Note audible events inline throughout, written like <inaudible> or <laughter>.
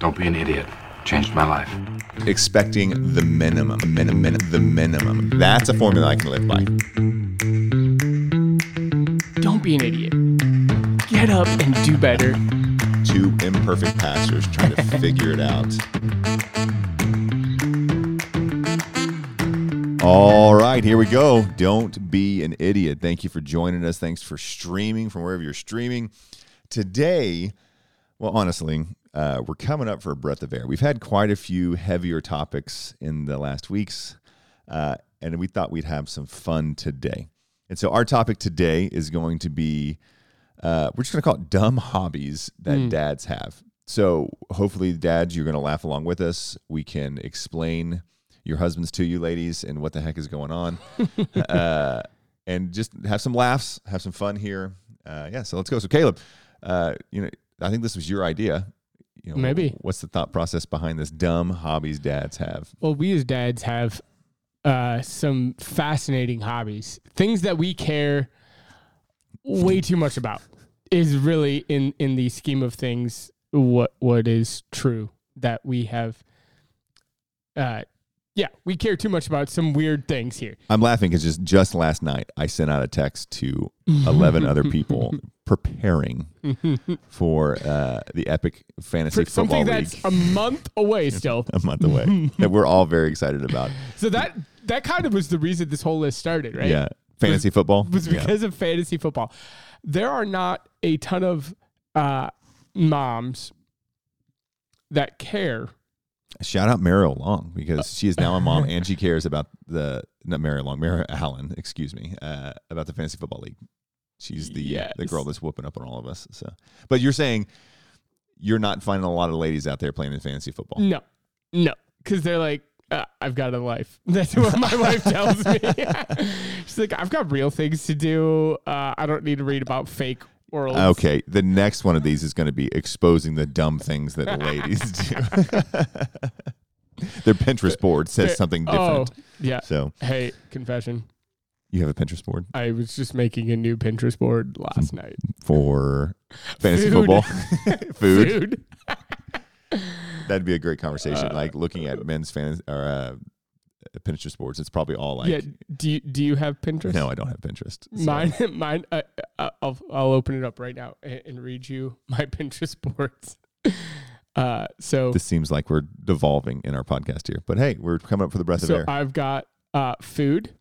Don't be an idiot. Changed my life. expecting the minimum, minimum, the minimum. That's a formula I can live by. Don't be an idiot. Get up and do better. Two imperfect pastors trying to figure it out. All right, here we go. Don't be an idiot. Thank you for joining us. Thanks for streaming from wherever you're streaming. Today, well, honestly, uh, we're coming up for a breath of air. We've had quite a few heavier topics in the last weeks, uh, and we thought we'd have some fun today. And so, our topic today is going to be uh, we're just going to call it dumb hobbies that dads have. So, hopefully, dads, you're going to laugh along with us. We can explain your husbands to you, ladies, and what the heck is going on, <laughs> uh, and just have some laughs, have some fun here. Uh, yeah, so let's go. So, Caleb, uh, you know, I think this was your idea. You know, Maybe. What's the thought process behind this dumb hobbies dads have? Well, we as dads have uh, some fascinating hobbies, things that we care way too much about. Is really in in the scheme of things what what is true that we have. Uh, yeah, we care too much about some weird things here. I'm laughing because just just last night I sent out a text to 11 other people <laughs> preparing for uh, the epic fantasy For football something league that's a month away <laughs> still. a month away that we're all very excited about. <laughs> So that that kind of was the reason this whole list started, right? Yeah, fantasy football. was Yeah. because of fantasy football. There are not a ton of uh, moms that care. Shout out Mariel Long because she is now a mom <laughs> and she cares about the not Mariel Long, Mary Allen, excuse me, uh, about the fantasy football league. She's the the girl that's whooping up on all of us. So, but you're saying you're not finding a lot of ladies out there playing in fantasy football. No, no, because they're like, uh, I've got a life. <laughs> That's what my wife tells me. <laughs> She's like, I've got real things to do. Uh, I don't need to read about fake Okay, the next one of these is going to be exposing the dumb things that ladies do. <laughs> Their Pinterest board says something different. Oh, yeah. So Hey, confession. you have a Pinterest board I was just making a new Pinterest board last night. for fantasy Food. football, <laughs> food. Food. That'd be a great conversation. like looking at men's fans or uh, Pinterest boards. It's probably all like. yeah. Do you, do you have Pinterest? No, I don't have Pinterest. so- <laughs> Mine, <laughs> mine. Uh, I'll I'll open it up right now and, and read you <laughs> my Pinterest boards. Uh, so This seems like we're devolving in our podcast here, but hey, we're coming up for the breath of so air. I've got uh food,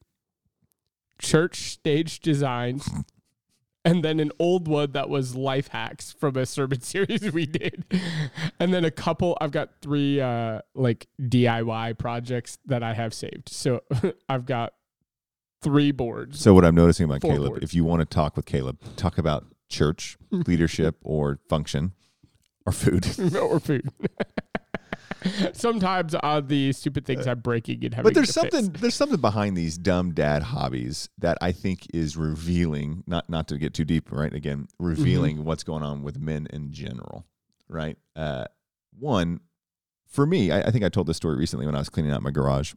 church stage designs, and then an old one that was life hacks from a sermon <laughs> series we did, and then a couple. I've got three uh like DIY projects that I have saved. So <laughs> I've got three boards. So what I'm noticing about Four Caleb, boards. if you want to talk with Caleb, talk about church <laughs> leadership or function or food. or food. <laughs> Sometimes on the stupid things I'm breaking and having But there's to fix. something there's something behind these dumb dad hobbies that I think is revealing. Not not to get too deep, right? Again, revealing Mm-hmm. what's going on with men in general, right? Uh, one, for me, I, I think I told this story recently when I was cleaning out my garage,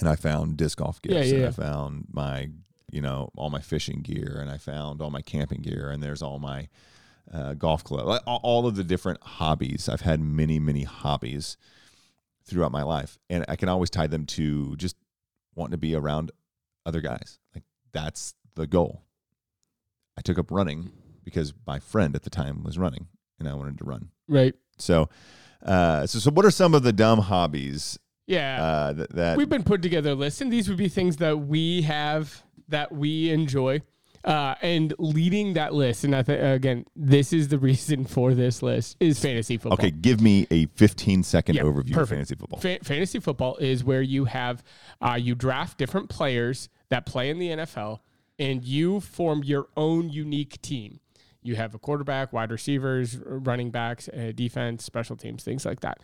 and I found disc golf gifts, Yeah, yeah, and yeah. I found my you know all my fishing gear, and I found all my camping gear, and there's all my uh, golf club, all, all of the different hobbies. I've had many many hobbies throughout my life and i can always tie them to just wanting to be around other guys like that's the goal i took up running because my friend at the time was running and i wanted to run right. so uh so, so what are some of the dumb hobbies Yeah. uh that, that We've been putting together a list, and these would be things that we have that we enjoy. Uh, and leading that list, and I think again, this is the <laughs> reason for this list is fantasy football. okay give me a 15 second Yeah, overview of fantasy football Fa- fantasy football is where you have uh, you draft different players that play in the NFL, and you form your own unique team. You have a quarterback, wide receivers, running backs, uh, defense, special teams, things like that.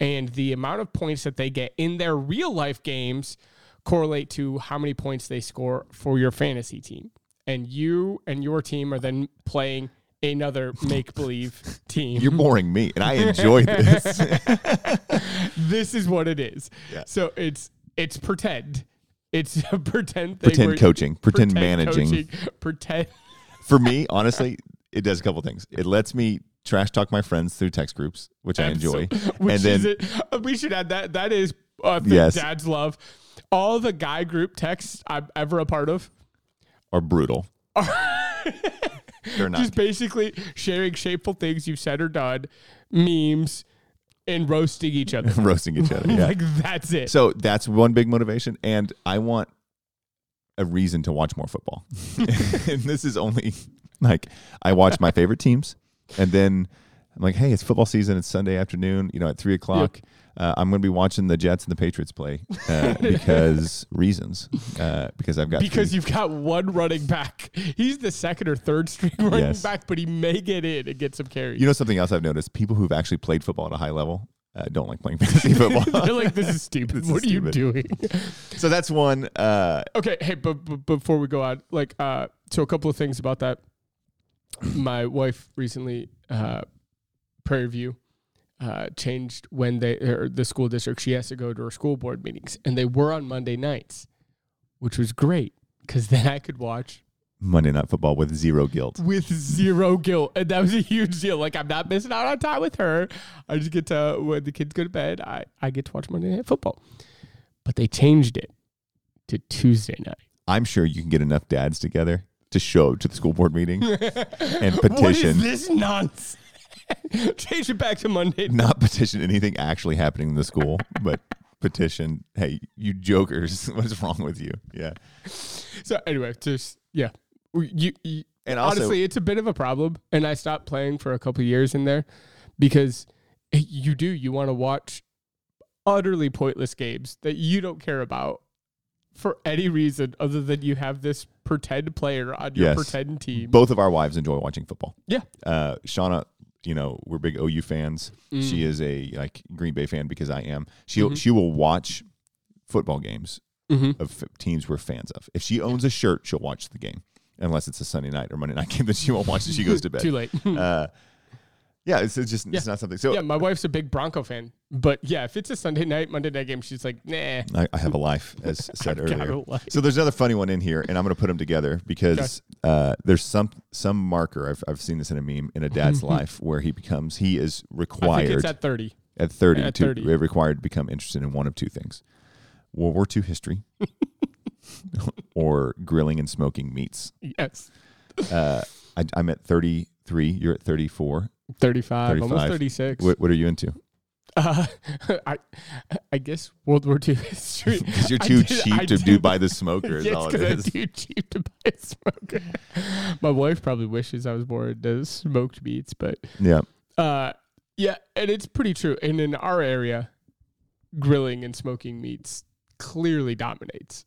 And the amount of points that they get in their real life games correlate to how many points they score for your fantasy team. And you and your team are then playing another make believe <laughs> team. you're boring me and i enjoy <laughs> this <laughs> this is what it is. Yeah. So it's it's pretend. It's a pretend thing. Pretend coaching, pretend managing. coaching, pretend. for me honestly it does a couple things it lets me trash talk my friends through text groups, which I enjoy. Which and then it? uh, We should add that. That is uh, the Yes. dad's love. All the guy group texts I'm ever a part of, are brutal. <laughs> They're not. just basically sharing shameful things you've said or done, memes, and roasting each other. <laughs> roasting each other. <laughs> Yeah. like that's it. So that's one big motivation, and I want a reason to watch more football. and this is only like I watch my favorite teams, and then I'm like, hey, it's football season. It's Sunday afternoon. You know, at three o'clock, uh, I'm going to be watching the Jets and the Patriots play uh, <laughs> because reasons. Uh, because I've got because three- you've got one running back. He's the second or third string <laughs> running Yes. back, but he may get in and get some carries. you know something else I've noticed: people who've actually played football at a high level. Uh, don't like playing <laughs> fantasy football. They're like, this is stupid. This is what are you stupid. doing? so that's one. Uh, okay, hey, but, but before we go on, like, uh, so a couple of things about that. My wife recently, uh, Prairie View, uh, changed when they or the school district she has to go to her school board meetings, and they were on Monday nights, which was great because then I could watch Monday Night Football with zero guilt. with zero guilt, and that was a huge deal. Like I'm not missing out on time with her. I just get to when the kids go to bed, I I get to watch Monday Night Football. But they changed it to Tuesday night. I'm sure you can get enough dads together to show to the school board meeting <laughs> and What is petition, this nonsense? <laughs> Change it back to Monday. not petition anything actually happening in the school, but petition, hey, you jokers, <laughs> what's wrong with you? Yeah. So anyway, just yeah, you, you And also, honestly, it's a bit of a problem, and I stopped playing for a couple of years in there because you do you want to watch utterly pointless games that you don't care about for any reason other than you have this pretend player on your Yes. pretend team. both of our wives enjoy watching football. Yeah. Uh, Shauna, you know, we're big OU fans. Mm. She is a like Green Bay fan because I am. She Mhm. will she will watch football games Mhm. of f- teams we're fans of. If she owns a shirt, she'll watch the game. Unless it's a Sunday night or Monday night <laughs> game, then she won't watch it. She goes to <laughs> bed. Too late. <laughs> uh, yeah, it's, it's just it's not something. So yeah, my wife's a big Bronco fan, but yeah, if it's a Sunday night, Monday night game, she's like, nah. I, I have a life, as <laughs> said I've got earlier. a life. So there's another funny one in here, and I'm going to put them together because uh, there's some some marker. I've, I've seen this in a meme in a dad's life where he becomes he is I think required it's at thirty. at 30 at to 30. required to become interested in one of two things: World War II history <laughs> or grilling and smoking meats. Yes, Uh, I, I'm at 33. You're at 34. Thirty-five, almost thirty-six. What, what are you into? Uh, <laughs> I, I guess World War II history. <laughs> Because you're too did- cheap I to did- do buy the smoker. <laughs> All it's I'm too cheap to buy a smoker. My wife probably wishes I was more into smoked meats, but Yeah. uh, yeah, and it's pretty true. And in our area, grilling and smoking meats clearly dominates.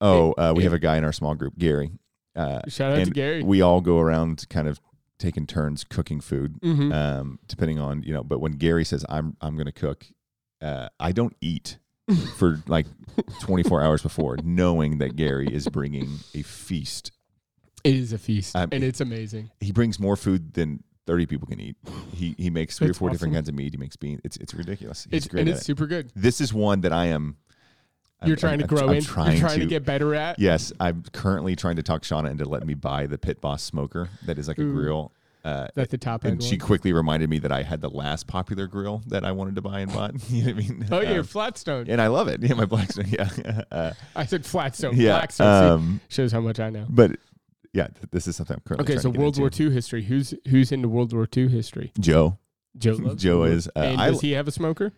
Oh, uh, we it- have a guy in our small group, Gary. Uh, Shout out to Gary. we all go around kind of taking turns cooking food, Mhm. um, depending on you know. But when Gary says I'm I'm going to cook, uh, I don't eat <laughs> for like 24 hours before, knowing that Gary is bringing a feast. it is a feast, Um, and it's amazing. He brings more food than 30 people can eat. He he makes three That's or four different kinds of meat. He makes beans. It's it's ridiculous. He's It's, great and it's it. super good. This is one that I am. I'm- You're trying I'm- to grow I'm in. Trying You're trying to, get better at. Yes, I'm currently trying to talk Shauna into letting me buy the Pit Boss smoker that is like a grill. Uh, That's the top end and she quickly reminded me that I had the last popular grill that I wanted to buy and bought. <laughs> you know what I mean? Oh, yeah, Um, your Flatstone. and I love it. <laughs> Yeah, my Blackstone. Yeah, <laughs> uh, I said Flatstone. yeah. Blackstone. Um, shows how much I know. but yeah, th- this is something I'm currently. Okay, so to World War. II history. Who's who's into World War II history? Joe. Joe. Loves Joe is, uh, and I- does he have a smoker?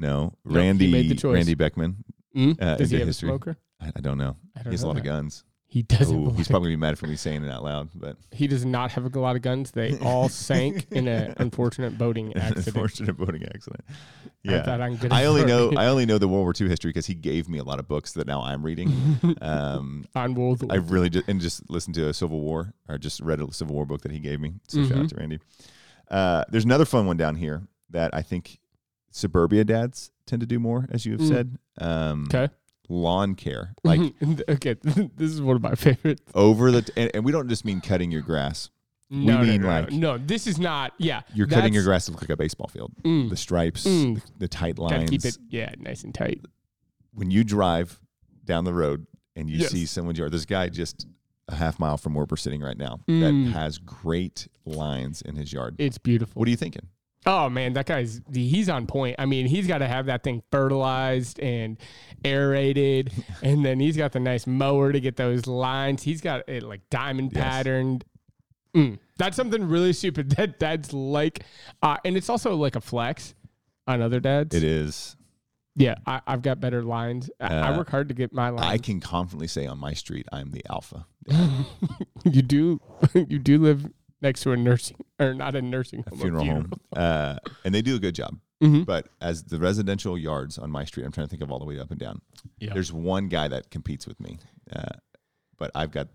No, No, Randy. made the choice. Randy Beckman. Mm? Uh, does he have history. a smoker? I, I don't know. I He don't has a know lot of guns. He doesn't. Ooh, he's probably gonna be mad for me saying it out loud, but <laughs> he does not have a lot of guns. They <laughs> all sank in an unfortunate boating <laughs> accident. unfortunate boating accident. I Yeah. thought I'm good I only know story. I only know the World War II history because he gave me a lot of books that now I'm reading. Um, on World War. I really just and just listened to a Civil War or just read a Civil War book that he gave me. So shout out Mhm. to Randy. Uh, there's another fun one down here that I think suburbia dads tend to do more, as you have Mm. said. Um, Okay. Lawn care, <laughs> like okay, <laughs> this is one of my favorites. over the, and, and we don't just mean cutting your grass. No, mean no, no, like- no, no. This is not. Yeah, You're cutting your grass to look like a baseball field. Mm, The stripes, Mm. the, the tight lines. keep it. Yeah, nice and tight. when you drive down the road and you Yes. see someone's yard, this guy just a half mile from where we're sitting right now Mm. that has great lines in his yard. It's beautiful. What are you thinking? Oh man, that guy's he's on point. I mean, he's got to have that thing fertilized and aerated, <laughs> and then he's got the nice mower to get those lines. He's got it like diamond Yes. patterned. Mm, that's something really stupid <laughs> that dads like, uh, and it's also like a flex on other dads. It is. Yeah, I, I've got better lines. I, I Uh, work hard to get my lines. I can confidently say on my street, I'm the alpha. <laughs> you do, you do live next to a nursing or not a nursing A home, funeral home. Uh, and they do a good job. Mhm. But as the residential yards on my street, I'm trying to think of all the way up and down. Yeah. There's one guy that competes with me, uh, but I've got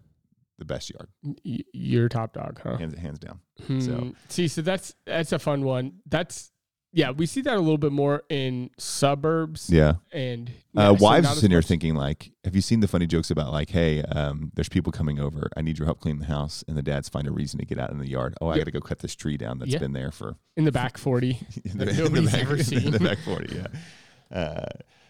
the best yard, Y- You're top dog, huh? hands hands down. Hmm. So- see, so that's that's a fun one. That's yeah, we see that a little bit more in suburbs Yeah. and Uh, wives sitting here thinking like, have you seen the funny jokes about like, hey, um, there's people coming over. I need your help clean the house, and the dads find a reason to get out in the yard. Oh, I Yeah. got to go cut this tree down that's Yeah. been there for in the back forty. in <laughs> That in nobody's <laughs> back, ever <laughs> in seen. the back forty. Yeah. Uh,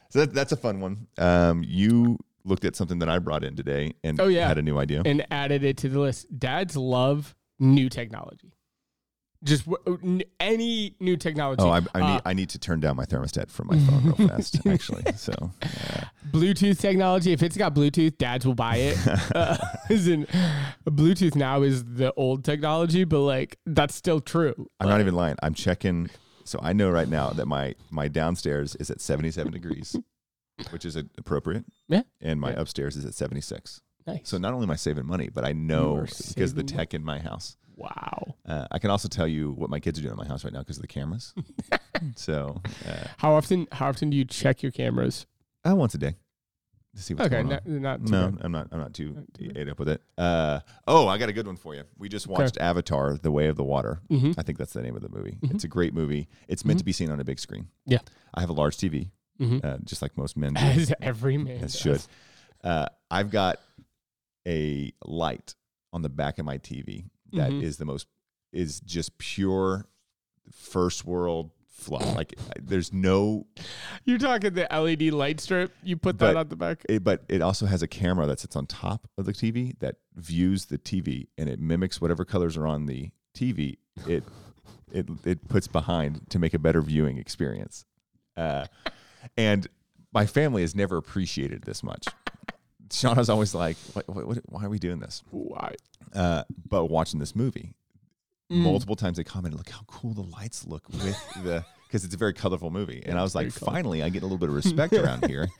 so that, that's a fun one. Um, you looked at something that I brought in today and Oh, yeah. had a new idea. and added it to the list. Dads love new technology. Just w- n- any new technology. Oh, I, I Uh, need I need to turn down my thermostat from my phone real fast. <laughs> Actually, so uh, Bluetooth technology. If it's got Bluetooth, dads will buy it. <laughs> uh, <laughs> in, Bluetooth now is the old technology, but like that's still true. I'm not even lying. I'm checking. So I know right now that my my downstairs is at 77 degrees, which is appropriate. Yeah. And my Yeah. upstairs is at 76. Nice. So not only am I saving money, but I know because the tech in my house. Wow. Uh, I can also tell you what my kids are doing in my house right now because of the cameras. <laughs> so uh, How often? How often do you check your cameras? uh, once a day to see what's okay, going on. not, not too No, bad. I'm not. I'm not too Not too ate up with it. Uh, oh, I got a good one for you. We just watched Avatar: The Way of the Water. Mhm. I think that's the name of the movie. Mhm. It's a great movie. It's meant Mhm. to be seen on a big screen. Yeah. I have a large TV, Mhm. uh, just like most men do. As every man As should. Uh, I've got a light on the back of my TV that is Mhm. the most is just pure first world fluff. like there's no You're talking the LED light strip. You put that on the back. it, but it also has a camera that sits on top of the TV that views the TV and it mimics whatever colors are on the TV. It <laughs> it it puts behind to make a better viewing experience. Uh, and my family has never appreciated this much. Shauna's always like, what, what, what, "Why are we doing this?" Why? Uh, but watching this movie, Mm. multiple times they commented, "Look how cool the lights look with <laughs> the." Because it's a very colorful movie, and I was like, very colorful. "Finally, I get a little bit of <laughs> respect around here." <laughs>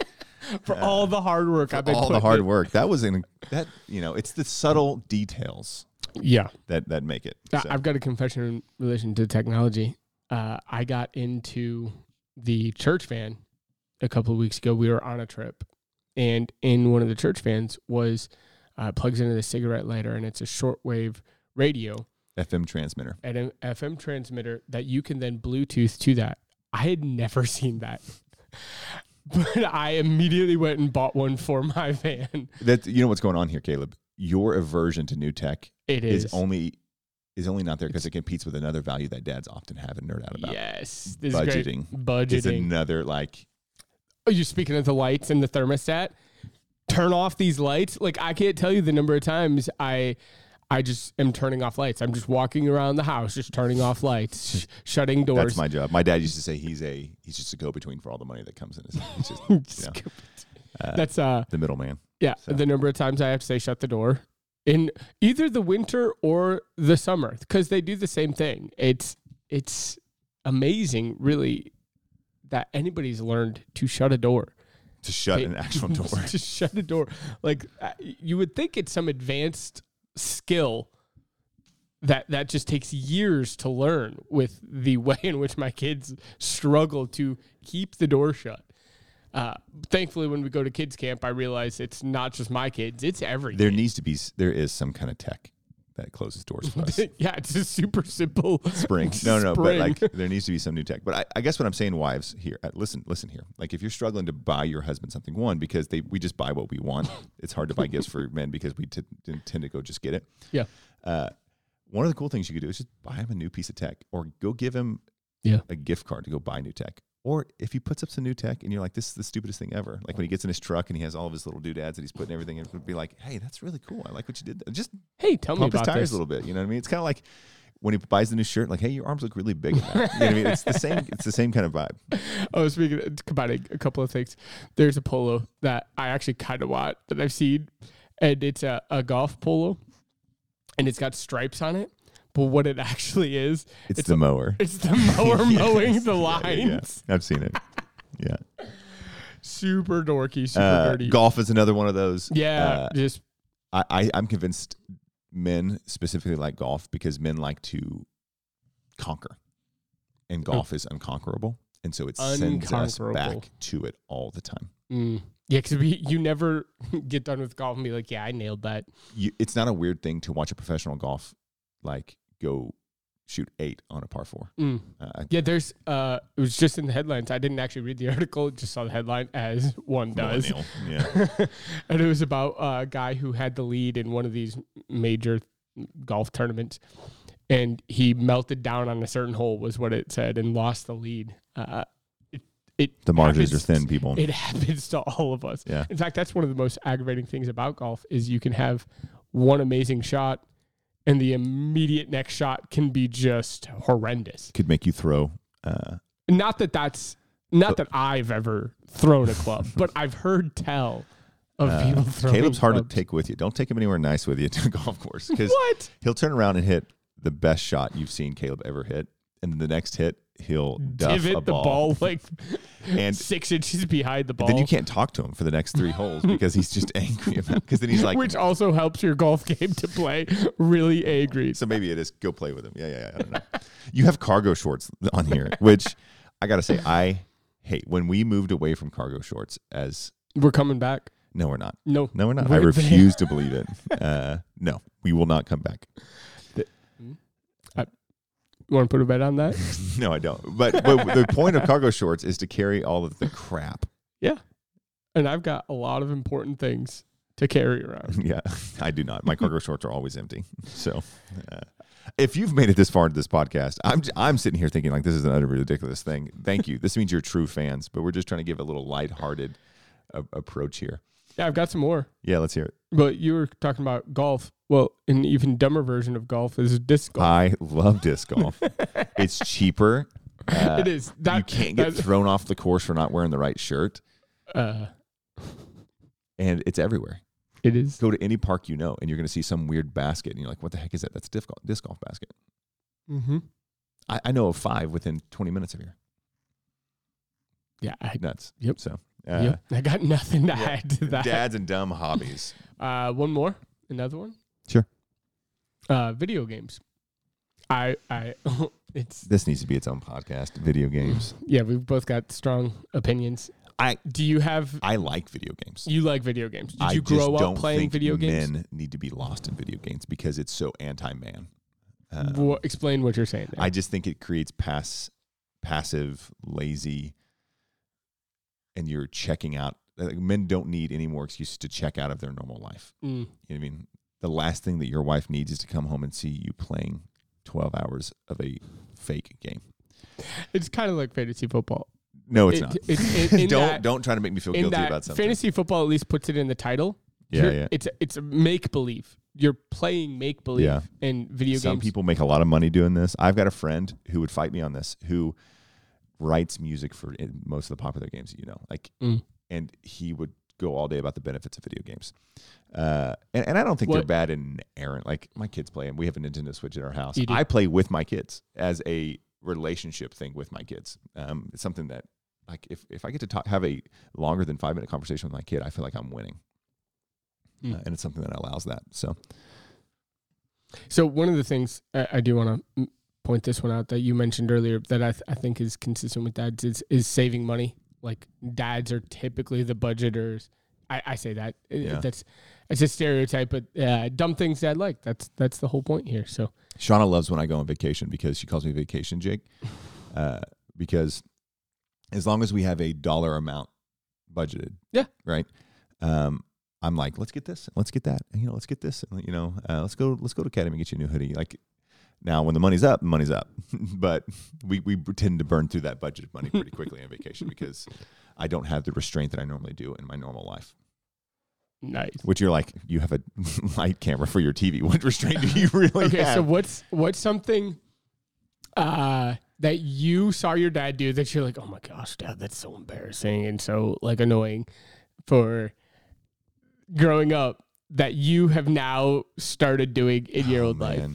For all the hard work I've been all the hard in- work. That was in that you know, it's the subtle details Yeah. that that make it. I- So, I've got a confession in relation to technology. Uh, I got into the church van a couple of weeks ago. We were on a trip, and in one of the church vans was uh, plugs into the cigarette lighter, and it's a shortwave radio FM transmitter. and an FM transmitter that you can then Bluetooth to that. I had never <laughs> seen that. <laughs> But I immediately went and bought one for my <laughs> van. That you know what's going on here, Caleb. Your aversion to new tech It is, is, only is only not there because it competes with another value that dads often have and nerd out about. yes, this is great. Budgeting. is another like Oh, you're speaking of the lights and the thermostat. Turn off these lights. Like I can't tell you the number of times I, I just am turning off lights. I'm just walking around the house, just turning off lights, sh- shutting doors. that's my job. My dad used to say he's a he's just a go between for all the money that comes in. He's just <laughs> you know, uh, that's uh the middleman. yeah. So- The number of times I have to say shut the door in either the winter or the summer because they do the same thing. It's it's amazing, really, that anybody's learned to shut a door. To shut an actual <laughs> door. to <laughs> shut a door. Like uh, you would think it's some advanced skill that that just takes years to learn with the <laughs> way in which my kids struggle to keep the door shut. Uh, thankfully, when we go to kids camp, I realize it's not just my kids; it's every. there kid. needs to be there is some kind of tech that closes doors for <laughs> us. yeah, it's a super simple spring. No, no, but like there needs to be some new tech. But I, I guess what I'm saying, wives, here, uh, listen, listen here. Like if you're struggling to buy your husband something, one because they we just buy what we want. <laughs> It's hard to buy gifts for men because we t- tend to go just get it. Yeah. Uh, one of the cool things you could do is just buy him a new piece of tech, or go give him Yeah. a gift card to go buy new tech, Or if he puts up some new tech and you're like, this is the stupidest thing ever. Like when he gets in his truck and he has all of his little doodads that he's putting everything in, it would be like, hey, that's really cool. I like what you did. there." Just Hey, tell me pump his about tires this. a little bit. You know what I mean? It's kind of like when he buys the new shirt, like, hey, your arms look really big. You know what I mean? It's the same. It's the same kind of vibe. <laughs> Oh, speaking about combining a couple of things. There's a polo that I actually kind of want that I've seen, and it's a, a golf polo, and it's got stripes on it. But what it actually is, It's, It's the a- mower. it's the mower <laughs> Yes. mowing the Yeah, yeah, lines. I've seen it. Yeah. Super dorky, super Uh, dirty. golf is another one of those. yeah, Uh, just I, I, I'm convinced men specifically like golf because men like to conquer, and golf is unconquerable, and so it sends us back to it all the time. mm. yeah, because you never <laughs> get done with golf and be like, yeah, I nailed that. You, it's not a weird thing to watch a professional golf like go shoot eight on a par four. Mm. Uh, Yeah, there's. Uh, it was just in the headlines. I didn't actually read the <laughs> article; just saw the headline, as one does. Yeah. <laughs> and it was about a guy who had the lead in one of these major golf tournaments, and he melted down on a certain hole, was what it said, and lost the lead. Uh, it, it The margins are thin, people. It happens to all of us. Yeah. In fact, that's one of the most aggravating things about golf is you can have one amazing shot, and the immediate next shot can be just horrendous. Could make you throw. Uh, Not that that's not that I've ever thrown a club, <laughs> but I've heard tell of uh, people <laughs> throwing. Caleb's hard clubs. to take with you. Don't take him anywhere nice with you to a <laughs> golf course because What? he'll turn around and hit the best shot you've seen Caleb ever hit, and then the next hit he'll duff Divot the ball, like <laughs> and six inches behind the ball. then you can't talk to him for the next three holes <laughs> because he's just angry about. Because then he's like, which also helps your golf game to play really angry. so maybe it is go play with him. Yeah, yeah, yeah. I don't know. you have cargo shorts on here, which I gotta say I hate. When we moved away from cargo shorts, as We're coming back. no, we're not. No, No, we're not. I We're there. refuse to believe it. Uh, no, we will not come back. You want to put a bet on that? <laughs> No, I don't. But but the point of cargo shorts is to carry all of the crap. yeah. And I've got a lot of important things to carry around. <laughs> Yeah, I do not. My cargo <laughs> shorts are always empty. So, uh, if you've made it this far into this podcast, I'm I'm sitting here thinking like this is an utterly ridiculous thing. Thank you. This means you're true fans, but we're just trying to give a little lighthearted a- approach here. Yeah, I've got some more. Yeah, let's hear it. But you were talking about golf. Well, an even dumber version of golf is disc golf. I love disc <laughs> golf. it's cheaper. Uh, it is. That, you can't get that- thrown off the course for not wearing the right shirt, uh, and it's everywhere. it is. Go to any park you know, and you're going to see some weird basket, and you're like, "What the heck is that?" That's a disc golf, disc golf basket. Mm-hmm. I, I know of five within 20 minutes of here. Yeah. I, Nuts. Yep. So, uh, yep. I got nothing to yeah. add to that. dads and dumb hobbies. <laughs> Uh, one more. Another one. Sure. Uh, video games. I I <laughs> it's This needs to be its own podcast. Video games. <laughs> yeah. We've both got strong opinions. I Do you have? I like video games. You like video games? Did I you grow up playing video games? Men need to be lost in video games because it's so anti-man. Um, Wha- explain what you're saying. There. I just think it creates pass, passive, lazy, and you're checking out. Like, men don't need any more excuses to check out of their normal life. Mm. You know what I mean? The last thing that your wife needs is to come home and see you playing 12 hours of a fake game. It's kind of like fantasy football. No, it's It- not. in- <laughs> in don't that- don't try to make me feel guilty about something. fantasy football, at least puts it in the title. yeah, You're- yeah. It's a, it's a make believe. You're playing make believe Yeah. in video Some games. Some people make a lot of money doing this. I've got a friend who would fight me on this, who writes music for in most of the popular games that you know, like, Mm. and he would go all day about the benefits of video games. Uh, and, and I don't think they're bad and errant. Like my kids play them. We have a Nintendo Switch in our house. I play with my kids as a relationship thing with my kids. Um, it's something that, like, if if I get to talk, have a longer than five minute conversation with my kid, I feel like I'm winning. Mm. Uh, and it's something that allows that. So So one of the things I, I do want to point this one out that you mentioned earlier that I, th- I think is consistent with dads is, is saving money. Like dads are typically the budgeters. I, I say that Yeah. that's it's a stereotype, but uh, dumb things dad like. That's that's the whole point here. So Shauna loves when I go on vacation because she calls me vacation Jake. <laughs> Uh, because as long as we have a dollar amount budgeted, Yeah. right. Um, I'm like, let's get this, let's get that, and, you know, let's get this, and, you know, uh, let's go, let's go to Academy and get you a new hoodie. Like, Now, when the money's up, money's up. <laughs> but we, we tend to burn through that budget of money pretty quickly on vacation <laughs> because I don't have the restraint that I normally do in my normal life. Nice. Which you're like, you have a <laughs> light camera for your TV. What restraint do you really Okay, have? so what's what's something uh that you saw your dad do that you're like, oh my gosh, dad, that's so embarrassing and so like annoying for growing up that you have now started doing in your Oh, own life.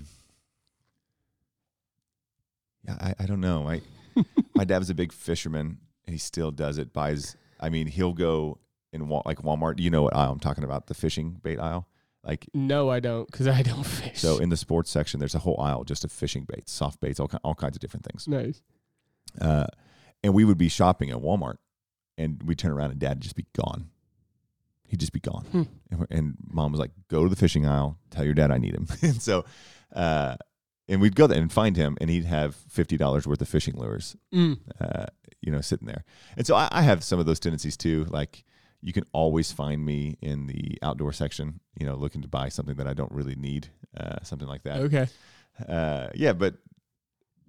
Yeah, I, I don't know. I <laughs> my dad was a big fisherman, he still does it. Buys, I mean, he'll go in like Walmart. You know what aisle I'm talking about? The fishing bait aisle. Like No, I don't, because I don't fish. so, in the sports section, there's a whole aisle just of fishing baits, soft baits, all ki- all kinds of different things. nice. Uh, and we would be shopping at Walmart, and we'd turn around, and Dad would just be gone. He'd just be gone. Hmm. And, we- and Mom was like, "Go to the fishing aisle. Tell your dad I need him." <laughs> and so, uh, and we'd go there and find him, and he'd have fifty dollars worth of fishing lures, Mm. uh, you know, sitting there. And so I, I have some of those tendencies too. Like you can always find me in the outdoor section, you know, looking to buy something that I don't really need, uh, something like that. Okay. Uh, yeah, but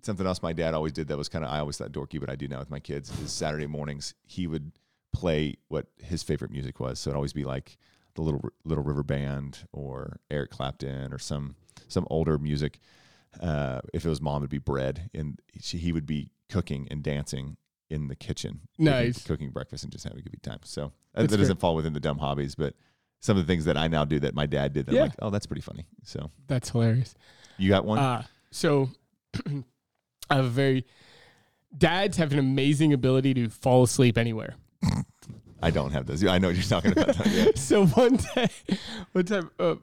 something else my dad always did that was kind of I always thought dorky, but I do now with my kids is Saturday mornings he would play what his favorite music was. So it'd always be like the little Little River Band or Eric Clapton or some some older music. Uh, if it was mom, it'd be bread, and she, he would be cooking and dancing in the kitchen, Nice. cooking, breakfast and just having a good time. So uh, That's that doesn't great. fall within the dumb hobbies, but some of the things that I now do that my dad did, that Yeah. I'm like, oh, that's pretty funny. So That's hilarious. you got one? Uh, so <clears throat> I have a very dads have an amazing ability to fall asleep anywhere. I don't have those. I know what you're talking about. <laughs> So one day, one time, uh,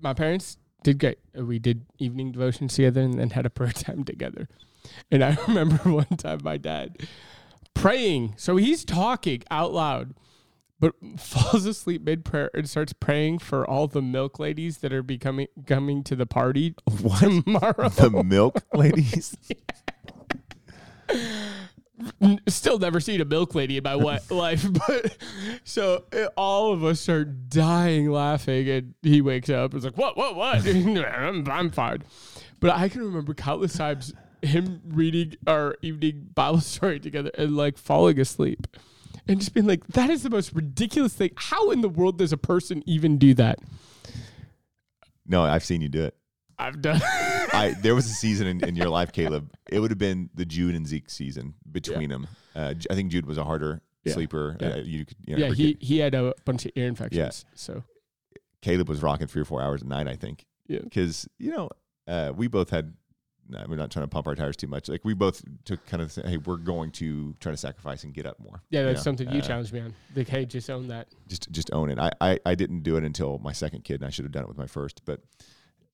my parents did great. We did evening devotions together and then had a prayer <laughs> time together. And I <laughs> remember one time my dad praying. So he's talking out loud, but <laughs> falls asleep mid prayer and starts praying for all the milk ladies that are becoming coming to the party tomorrow. the milk ladies. N- still never seen a milk lady in my <laughs> life, but <laughs> so all of us are dying laughing, and he wakes up. and is like, "What? What? What? <laughs> I'm, I'm fine." But I can remember countless times him reading our evening Bible story together and like falling asleep, and just being like, "That is the most ridiculous thing. How in the world does a person even do that?" No, I've seen you do it. I've done. I there was a season in, in your life, Caleb. It would have been the Jude and Zeke season between them. Uh, J- I think Jude was a harder Yeah. sleeper. Yeah. Uh, you could, you know, yeah, he get- he had a bunch of ear infections. So Caleb was rocking three or four hours a night. I think. Yeah. Because you know, uh, we both had. no, We're not trying to pump our tires too much. Like we both took kind of, say, hey, we're going to try to sacrifice and get up more. yeah, you that's know? something you Uh, challenged me on. Like, hey, just own that. just just own it. I, I I didn't do it until my second kid, and I should have done it with my first. But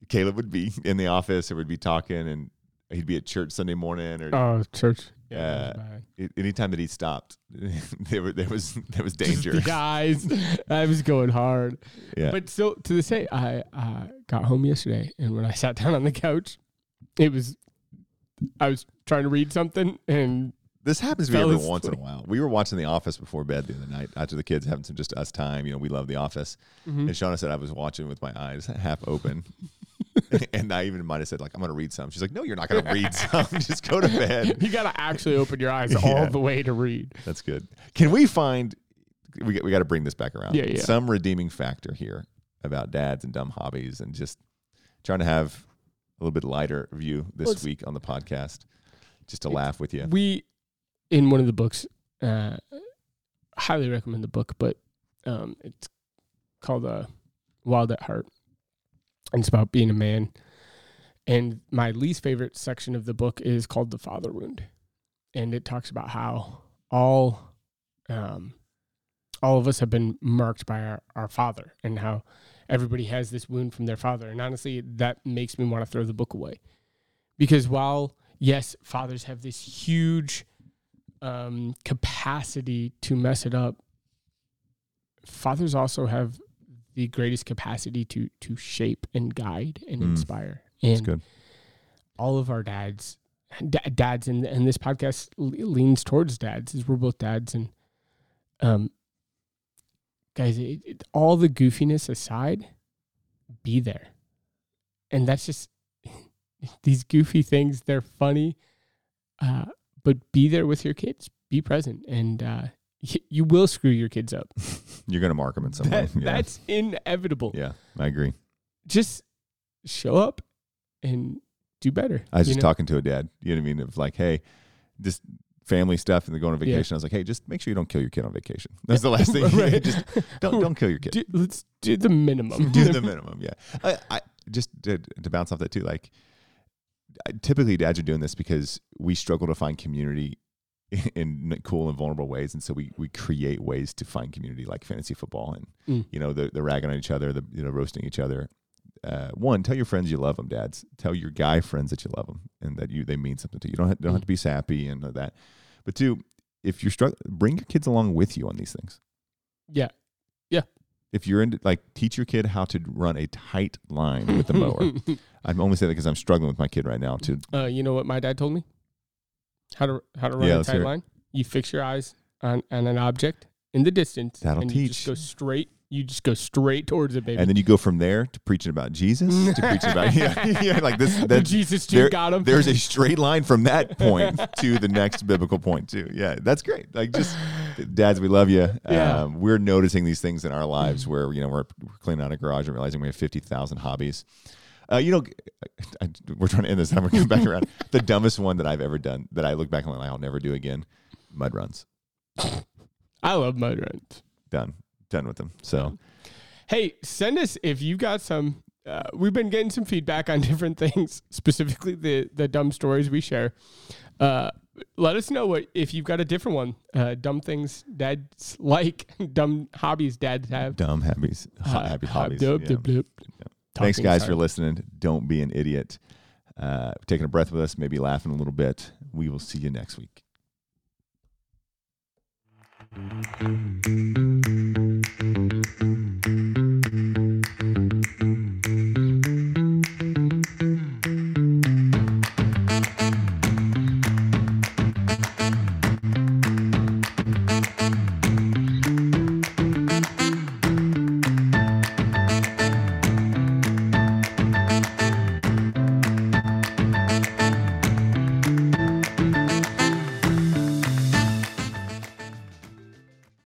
Caleb would be <laughs> in the office, or would be talking, and he'd be at church Sunday morning, or Oh, church. Yeah, that was bad. a- anytime that he stopped, <laughs> there were, there was there was danger. the guys, <laughs> I was going hard. Yeah, But still, to this day, I uh, got home yesterday, and when I sat down on the couch, it was I was trying to read something, and this happens to me every once in a while. We were watching The Office before bed the other night after the kids having some just us time. You know, we love The Office, Mhm. and Shauna said I was watching with my eyes half open. <laughs> and I even might have said like I'm going to read some. She's like, No, you're not going to read <laughs> some. <laughs> Just go to bed. you gotta actually open your eyes Yeah. all the way to read. That's good. Can we find? We got, we got to bring this back around. Yeah, yeah. Some redeeming factor here about dads and dumb hobbies, and just trying to have a little bit lighter view this Well, week on the podcast, just to laugh with you. We, in one of the books, uh, highly recommend the book, but um, it's called uh, Wild at Heart. And it's about being a man. And my least favorite section of the book is called The Father Wound. And it talks about how all um, all of us have been marked by our, our father and how everybody has this wound from their father. And honestly, that makes me want to throw the book away. Because while, yes, fathers have this huge um, capacity to mess it up, fathers also have the greatest capacity to to shape and guide and Mm. inspire. That's good. all of our dads, da- dads, and and this podcast leans towards dads, as we're both dads, and um, guys, it, it, all the goofiness aside, be there, and that's just <laughs> these goofy things. They're funny, uh, but be there with your kids. Be present, and uh, you will screw your kids up. <laughs> You're gonna mark them in some way. Yeah. That's inevitable. yeah, I agree. Just show up and do better. I was just know? talking to a dad. You know what I mean? Of like, hey, this family stuff and they're going on Yeah. vacation. I was like, hey, just make sure you don't kill your kid on vacation. <laughs> That's the last thing. <laughs> Right. just don't don't kill your kid. Do, let's do the minimum. do the minimum. Yeah. I, I just to, to bounce off that too. Like, I- typically dads are doing this because we struggle to find community <laughs> in, in cool and vulnerable ways, and so we we create ways to find community, like fantasy football, and Mm. you know they're, they're ragging on each other, the you know roasting each other. Uh, one, tell your friends you love them, dads. Tell your guy friends that you love them and that you they mean something to you. You don't have, don't have to be sappy and all that. But two, if you're struggling, bring your kids along with you on these things yeah. Yeah. If you're into like teach your kid how to run a tight line with the mower. <laughs> I'm only saying that because I'm struggling with my kid right now too. uh, you know what my dad told me? How to how to run Yeah, a tight line. You fix your eyes on, on an object in the distance. That'll and You just teach. go straight. You just go straight towards it, baby. and then you go from there to preaching about Jesus to preaching about <laughs> yeah, <laughs> yeah like this that Jesus there- got him. there's a straight line from that point <laughs> to the next biblical point too. Yeah, that's great. Like just dads, we love you. <sighs> Yeah. Um, we're noticing these things in our lives where you know we're, we're cleaning out a garage and realizing we have fifty thousand hobbies. Uh, you know, I, we're trying to end this. and we're coming back around. <laughs> The dumbest one that I've ever done that I look back and I'm like, I'll never do again. Mud runs. I love mud runs. Done. Done with them. So Hey, send us if you got some. Uh, we've been getting some feedback on <laughs> different things, specifically the the dumb stories we share. Uh, let us know what if you've got a different one. Uh, dumb things dads <laughs> like, dumb hobbies dads have. dumb hobbies. Ho- Uh, happy uh, hobbies. dub, Yeah. dub, dub. Thanks, guys, for listening. Don't be an idiot. Uh, taking a breath with us, maybe laughing a little bit. We will see you next week.